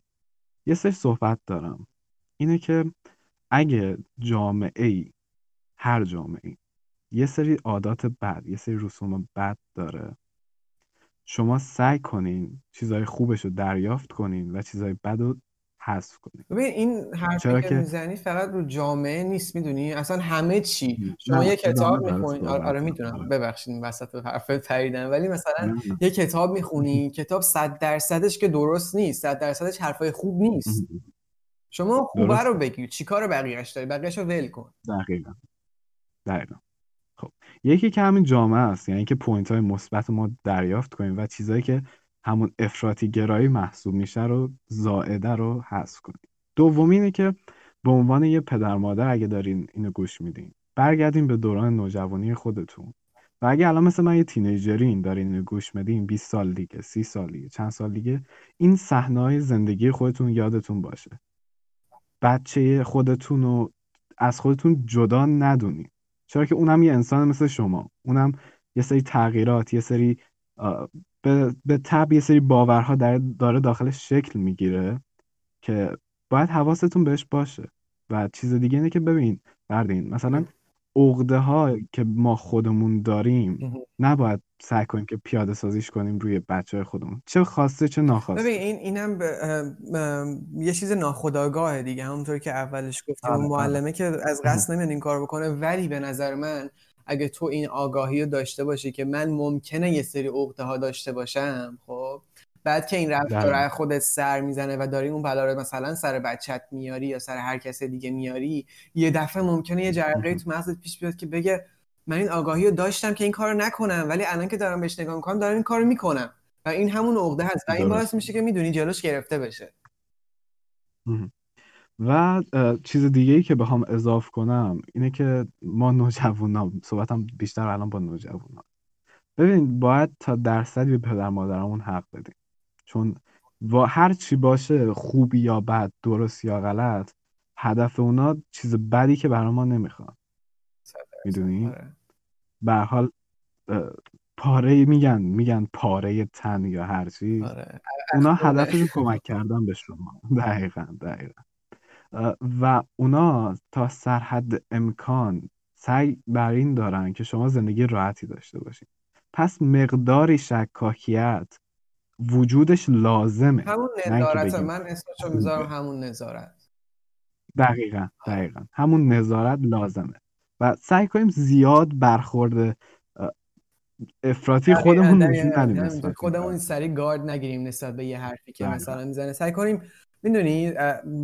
یه سری صحبت دارم. اینه که اگه جامعه ای هر جامعه ای یه سری عادات بد یه سری رسوم بد داره. شما سعی کنین چیزهای خوبش رو دریافت کنین و چیزهای بد رو حذف کنین. ببین این حرفی که که- می‌زنی فقط رو جامعه نیست می‌دونی؟ اصلا همه چی. شما یه کتاب می‌خونی. آره. می‌دونم. آره. ببخشید وسط حرفت پریدم ولی مثلا. یه کتاب می‌خونی کتاب صد درصدش که درست نیست صد درصدش حرفای خوب نیست. شما خوبه. رو بگیر. چیکار بقیهش داری؟ بقیهش رو ول کن. دقیقا. دقیقا. خب یکی که همین جامعه است یعنی که point های مثبت ما دریافت کنیم و چیزهایی که همون افراطی گرایی محسوب میشه رو زائده رو حذف کنیم. دومی اینه که به عنوان یه پدر مادر اگه دارین اینو گوش میدین برگردین به دوران نوجوانی خودتون و اگه الان مثل من یه تینیجرین دارین اینو گوش میدین 20 سال دیگه 30 سال دیگه چند سال دیگه این صحنه‌های زندگی خودتون یادتون باشه. بچه خودتون رو از خودتون جدا ندونین. چرا که اونم یه انسان مثل شما. اونم یه سری تغییرات یه سری به, به تب یه سری باورها در داره داخلش شکل می‌گیره که باید حواستون بهش باشه. و چیز دیگه اینه که ببین بردین مثلا عقده ها که ما خودمون داریم. نباید سعی کنیم که پیاده سازیش کنیم روی بچه خودمون. چه خواسته چه ناخواسته. ببین این اینم اه، یه چیز ناخودآگاهه دیگه. همونطور که اولش گفتیم آره، آره. معلمه که از قصد نمیاد این کار بکنه. ولی به نظر من اگه تو این آگاهی رو داشته باشی که من ممکنه یه سری عقده ها داشته باشم خب بعد که این رفتار. از خودت سر می‌زنه و داری اون بلا رو مثلا سر بچت میاری یا سر هر کس دیگه میاری یه دفعه ممکنه یه جرقه تو مغزت پیش بیاد که بگه من این آگاهی رو داشتم که این کار رو نکنم ولی الان که دارم بهش نگاه می‌کنم دارم این کار رو می‌کنم. و این همون عقده هست و این. باعث میشه که می‌دونی جلوش گرفته بشه. و چیز دیگه ای که بخوام اضاف کنم اینه که ما نوجوانان صحبتم بیشتر الان با نوجوانان. ببین باید تا درصدی به پدر مادرمون حق بدیم. چون و هر چی باشه خوبی یا بد درست یا غلط هدف اونا چیز بدی که برای ما نمی‌خوان. می‌دونی؟ آره. به حال پاره میگن میگن پاره تن یا هر چی. آره. اونا. هدفشون کمک کردن به شما. دقیقا دقیقا. و اونا تا سرحد امکان سعی بر این دارن که شما زندگی راحتی داشته باشید پس مقداری شکاکیت وجودش لازمه. همون نظارت من اسمشو می‌ذارم همون نظارت. دقیقا دقیقا. همون نظارت لازمه. و سعی کنیم زیاد برخورد افراطی خودمون نشون. ندیم خودمون. سریع گارد نگیریم نسبت به یه حرفی که دقیقاً. مثلا می‌زنه سعی کنیم می‌دونی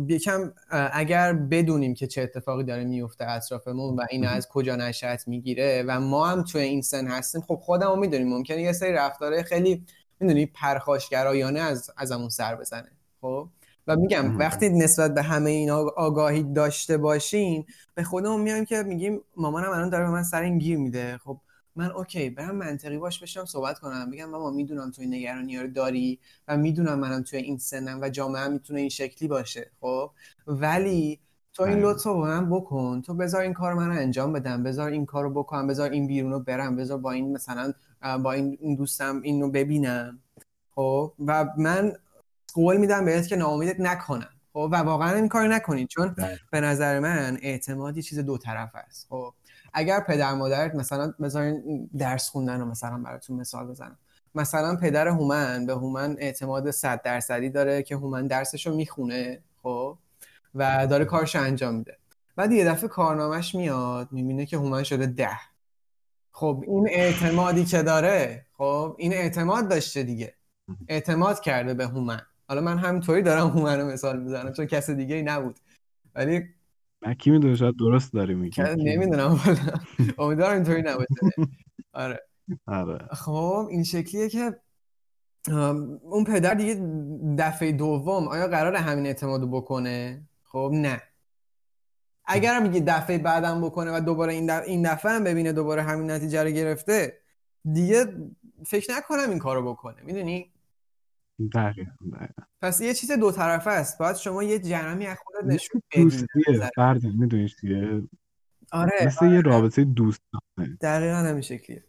یکم اگر بدونیم که چه اتفاقی داره میفته اطرافمون و این. از کجا نشأت می‌گیره و ما هم توی این سن هستیم خب خودمون می‌دونیم ممکنه یه سری رفتاره خیلی می‌دونی پرخاشگرایانه از ازمون سر بزنه خب و میگم. وقتی نسبت به همه این آگاهی داشته باشیم به خودمون میایم که میگیم مامانم الان داره به من سر این گیر میده. خب من اوکی برم منطقی باش بشم صحبت کنم. بگم ماما می‌دونم تو این نگرانی رو داری و می‌دونم منم توی این سنم و جامعه می‌تونه این شکلی باشه. خب؟ ولی تو این دقیقاً. لطف رو من بکن. تو بذار این کار من رو انجام بدم. بذار این کار رو بکنم. بذار این بیرون رو برم. بذار با این مثلا با این این دوستم این رو ببینم. خب؟ و من قول میدم بهت که ناامیدت نکنم. خب و واقعا این کار نکنید چون دقیقاً. به نظر من اعتماد یه چیز دو طرف است. خب اگر پدر مادرت مثلا بذارین درس خوندن رو مثلا براتون مثال بزنم. مثلا پدر هومن به هومن اعتماد صد درصدی داره که هومن درسش رو می‌خونه خب و داره کارش انجام میده. بعد یه دفعه کارنامهش میاد می‌بینه که هومن شده ده. خب این اعتمادی که داره خب این اعتماد داشته دیگه. اعتماد کرده به هومن. حالا من همینطوری دارم هومن رو مثال می‌زنم چون کس دیگه ای نبود. ولی من کی می‌دونه شاید درست داری میگی. نمی‌دونم والا امیدوارم اینطوری نباشه. آره. آره. خب این شکلیه که اون پدر دیگه دفعه دوم آیا قرار همین اعتمادو بکنه؟ خب نه. اگر میگه دفعه بعدم بکنه و دوباره این دفعه, این دفعه هم ببینه دوباره همین نتیجه رو گرفته دیگه فکر نکنم این کارو بکنه. می‌دونی؟ دقیقا دقیقا پس یه چیز دو طرفه است. باید شما یه جرمی از خودت نشون بدی فرد می‌دونی چیه؟ آره مثل یه رابطه دوستانه. دقیقا همین شکلیه.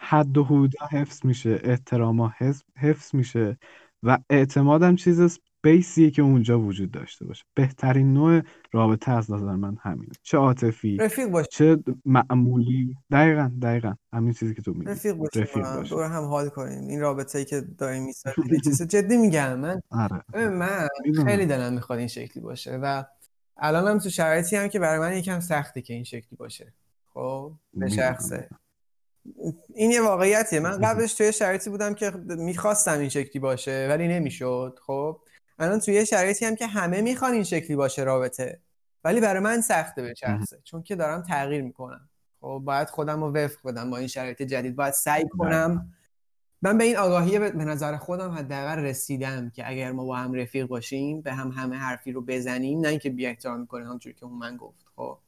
حد و حدودا حفظ میشه احتراما حفظ, حفظ میشه و اعتمادم چیز بیسیه که اونجا وجود داشته باشه. بهترین نوع رابطه از نظر من همینه. چه عاطفی رفیق باشه چه معمولی. دقیقا دقیقا. همین چیزی که تو میگی. رفیق باشیم رفیق با هم. باشیم. دور هم حال کنیم. این رابطه ای که داریم می‌سازیم. چیز جدی میگم من. آره. من. خیلی دلم می‌خواد این شکلی باشه و الان هم تو شرایطی هم که برای من یکم سخته که این شکلی باشه. خب؟ به. شخصه. این یه واقعیتیه. من قبلش توی شرایطی بودم که می‌خواستم این شکلی باشه ولی نمی‌شد. خب؟ الان توی یه شرایطی هم که همه می‌خوان این شکلی باشه رابطه. ولی برای من سخته به شخصه چون که دارم تغییر می‌کنم. خب باید خودم رو وفق بدم با این شرایط جدید. باید سعی کنم. من به این آگاهی به نظر خودم حداقل رسیدم که اگر ما با هم رفیق باشیم به هم همه حرفی رو بزنیم نه اینکه بی احترامی کنیم همونجوری که اون من گفت. خب.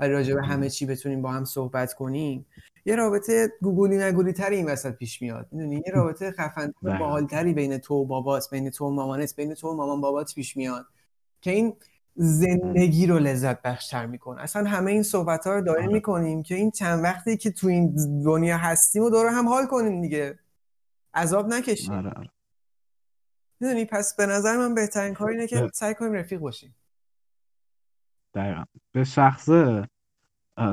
ولی راجع به همه چی بتونیم با هم صحبت کنیم یه رابطه گوگلی نگولی تری این وسط پیش میاد. می‌دونی؟ یه رابطه خفن دقیقاً. باحالتری بین تو و بابات بین تو و مامانت بین تو و مامان بابات پیش میاد که این زندگی رو لذت بخشتر می‌کنه. اصلا همه این صحبت ها رو داریم آره. می‌کنیم که این چند وقتی که تو این دنیا هستیم و دوره هم حال کنیم دیگه. عذاب نکشیم. آره آره. می‌دونی؟ پس به نظر من بهترین کار اینه که به- سعی کنیم رفیق باشیم. دقیقا. به شخصه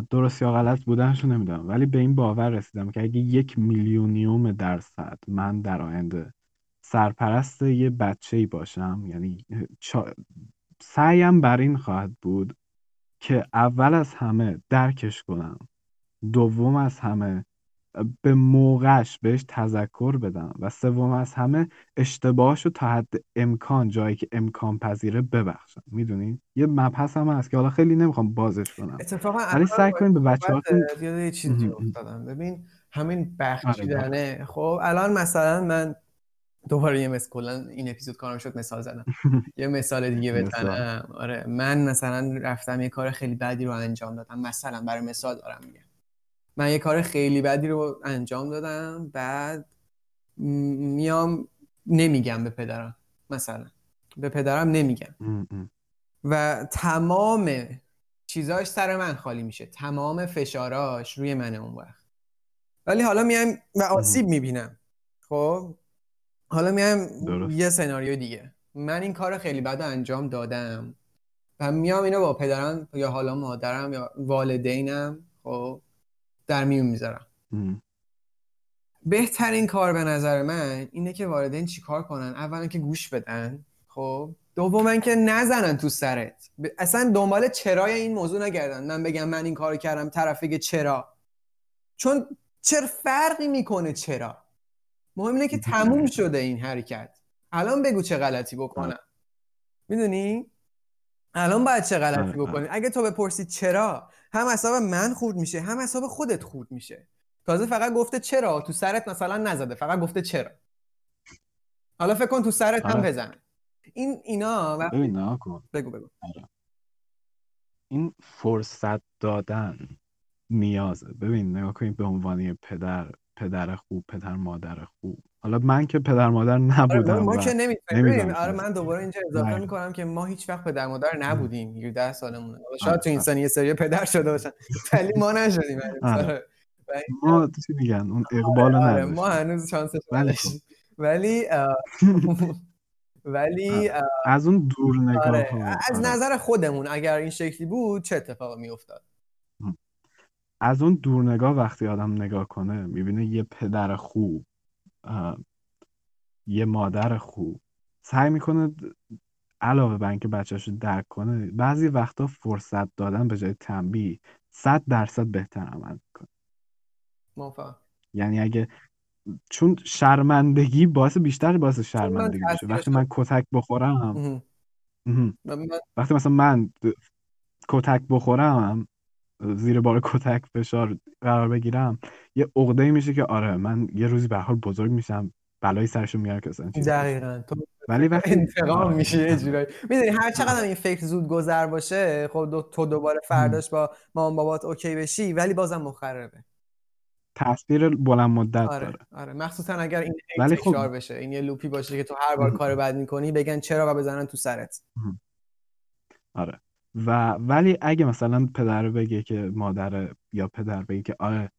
درست یا غلط بودنشو نمی‌دونم. ولی به این باور رسیدم که اگه یک میلیونیوم درصد من در آینده سرپرست یه بچه ای باشم یعنی چا... سعیم بر این خواهد بود که اول از همه درکش کنم دوم از همه به موقعش بهش تذکر بدم و سوم از همه اشتباهشو تا حد امکان جایی که امکان پذیره ببخشم. می‌دونی؟ یه مبحث هم هست که حالا خیلی نمی‌خوام بازش کنم. اتفاقا ولی سعی کنیم به بچه هاتون صحبت یاد یه چیزی. افتادم. ببین همین آره، بخشیدنه. خب الان مثلا من دوباره یه مثل کلا این اپیزود کارم شد مثال زدم. یه مثال دیگه. بزنم. آره من مثلا رفتم یه کار خیلی بدی رو انجام دادم. مثلا برای مثال دارم میگم. من یه کار خیلی بدی رو انجام دادم بعد میام نمیگم به پدرم مثلا. به پدرم نمیگم. و تمام چیزاش سر من خالی میشه. تمام فشاراش روی منه اون وقت. ولی حالا میایم و آسیب می‌بینم. خب؟ حالا درست. یه سناریو دیگه. من این کار خیلی بد انجام دادم. و میام اینو با پدرم یا حالا مادرم یا والدینم. خب؟ در میون می‌ذارم. بهترین کار به نظر من اینه که والدین چیکار کنن؟ اولا که گوش بدن. خب. دوما که نزنن تو سرت. ب- اصلا دنبال چرای این موضوع نگردن. من بگم من این کارو کردم طرف بگه چرا. چون چرا فرقی می‌کنه چرا. مهم اینه که تموم شده این حرکت. الان بگو چه غلطی بکنم. می‌دونی؟ الان باید چه غلطی. بکنی؟ اگه تو بپرسی چرا هم حساب من خورد میشه هم حساب خودت خورد میشه. تازه فقط گفته چرا؟ تو سرت مثلا نزده فقط گفته چرا. حالا فکر کن تو سرت هم آره. بزنه این اینا وقتی نگاه کن. بگو بگو. این فرصت دادن نیازه. ببین نگاه کنید به عنوان پدر پدر خوب پدر مادر خوب. حالا من که پدر مادر آره ما, نبودم ما که ببین، آره من دوباره اینجا اضافه نه. می‌کنم که ما هیچ وقت پدر مادر نبودیم. 17 سالمونه. حالا شاید آره، تو این آره. سن یه سری پدر شده باشن ولی ما نشدیم. آره. آره. ما چی میگن؟ اون اقبال آره ما هنوز شانسش ولی نداشتیم. ولی از اون دور نگاه آره از آره. نظر خودمون اگر این شکلی بود چه اتفاقی میافتاد؟ از اون دور نگاه وقتی آدم نگاه کنه می‌بینه یه پدر خوب یه مادر خوب. سعی می‌کنه علاوه بر اینکه بچه‌ش رو درک کنه بعضی وقتا فرصت دادن به جای تنبیه صد درصد بهتر عمل می‌کنه. موافقم. یعنی اگه چون شرمندگی باعث بیشتر باعث شرمندگی میشه. وقتی من کتک بخورم. مهم. من- وقتی مثلا من کتک بخورم زیر بار کتک فشار قرار بگیرم یه عقده میشه که آره من یه روزی به حال بزرگ میشم بلایی سرشون میارم که اصلا. دقیقا. تو ولی وقتی انتقام آره. میشه یه جورایی. می‌دونی هر چقدر این فکر زود گذر باشه خب دو- تو دوباره فرداش با مامان بابات اوکی بشی ولی بازم مخربه. تاثیر بلند مدت آره داره. آره. مخصوصا اگر این ولی خب- تکرار بشه این یه لوپی باشه که تو هر بار کار بد می‌کنی بگن چرا و بزنن تو سرت. آره. و ولی اگه مثلا پدر بگه که مادر یا پدر بگه که آره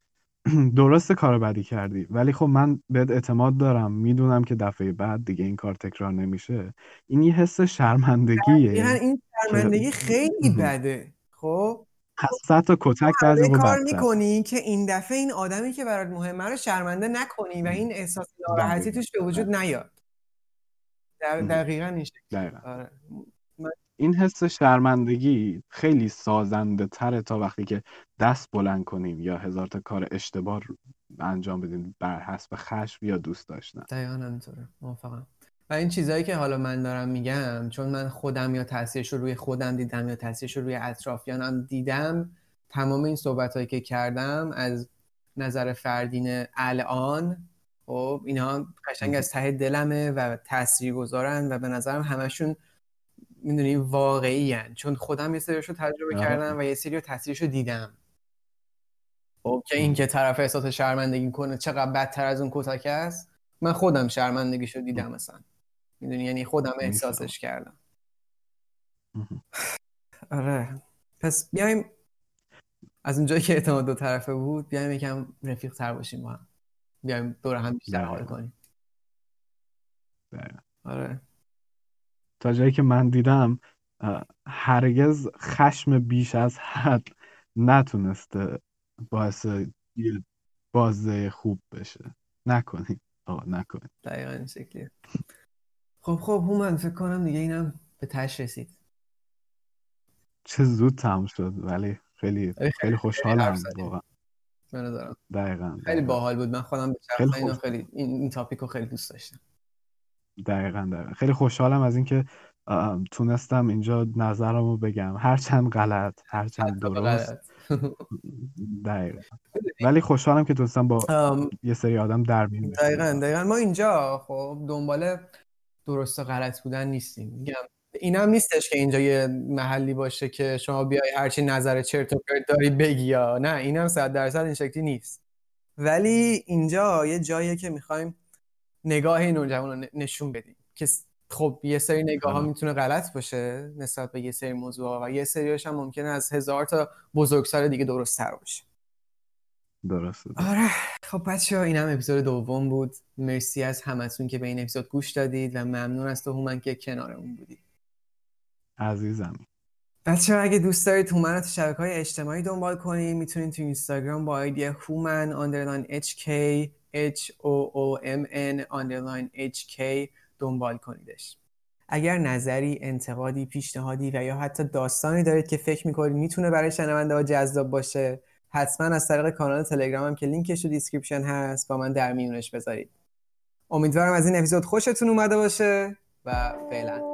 درست کار بدی کردی. ولی خب من بهت اعتماد دارم. می‌دونم که دفعه بعد دیگه این کار تکرار نمیشه. این یه حس شرمندگیه. این شرمندگی خیلی. بده. خب؟ حسرت و کتک بعضی کار می‌کنی که این دفعه این آدمی که برات مهمه رو شرمنده نکنی و این احساس ناراحتی. توش به وجود نیاد. دقیقا این شکل. دقیقاً. آره. این حس شرمندگی خیلی سازنده تره تا وقتی که دست بلند کنیم یا هزار تا کار اشتباه انجام بدیم بر حسب خشم یا دوست داشتن. دقیقا همینطوره. موافقم. و این چیزهایی که حالا من دارم میگم چون من خودم یا تاثیرش رو روی خودم دیدم یا تاثیرش رو روی اطرافیانم دیدم تمام این صحبت هایی که کردم از نظر فردین الان خب اینا قشنگ از ته دلمه و تاثیر گذارن و به نظرم همشون می‌دونی واقعی هن. چون خودم یه سریشو تجربه آره. کردم و یه سری تاثیرشو دیدم خب که این که طرف احساس شرمندگی کنه چقدر بدتر از اون کتک است من خودم شرمندگیشو دیدم مثلا می‌دونی یعنی خودم احساسش کردم. آره پس بیایم از اونجایی که اعتماد دو طرفه بود بیایم یکم رفیق تر باشیم با هم بیایم دور هم بیشتر حال. کنیم. آره تا جایی که من دیدم هرگز خشم بیش از حد نتونسته باعث یه بازده خوب بشه. نکنید آقا نکنید دقیقا این شکلیه. خب خب هومن فکر کنم دیگه اینم به تش رسید. چه زود تموم شد ولی خیلی خیلی- خوشحالم. واقعا. دقیقا خیلی باحال بود. من خودم به خیلی. خیلی این تاپیک رو خیلی دوست داشتم. دقیقا دقیقا. خیلی خوشحالم از اینکه تونستم اینجا نظرمو بگم. هرچند غلط هرچند درست. دقیقا. ولی خوشحالم که تونستم با ام، یه سری آدم در میون. دقیقا دقیقا. ما اینجا خب دنبال درست و غلط بودن نیستیم. میگم اینم نیستش که اینجا یه محلی باشه که شما بیای هرچی نظر چرت و پرت داری بگی یا نه. اینم صد درصد این شکلی نیست. ولی اینجا یه جاییه که می‌خوایم نگاه این نوجوان رو نشون بدیم. که خب یه سری نگاه ها. می‌تونه غلط باشه نسبت به یه سری موضوع ها و یه سریاش هم ممکنه از هزار تا بزرگسال دیگه درست تر باشه. درسته آره. خب بچه ها این هم اپیزود دوم بود. مرسی از همتون که به این اپیزود گوش دادید و ممنون از تو هومن که کنارمون بودی. عزیزم. بچه ها اگه دوست دارید هومن رو تو شبکه های اجتماعی دنبال کنید می‌تونید تو اینستاگرام با آیدی هومن underline HK H O O M N underline HK دنبال کنیدش. اگر نظری، انتقادی، پیشنهادی و یا حتی داستانی دارید که فکر می‌کنید می‌تونه برای شنونده ها جذاب باشه حتما از طریق کانال تلگرامم که لینکش تو description هست با من در میونش بذارید. امیدوارم از این اپیزود خوشتون اومده باشه و فعلا.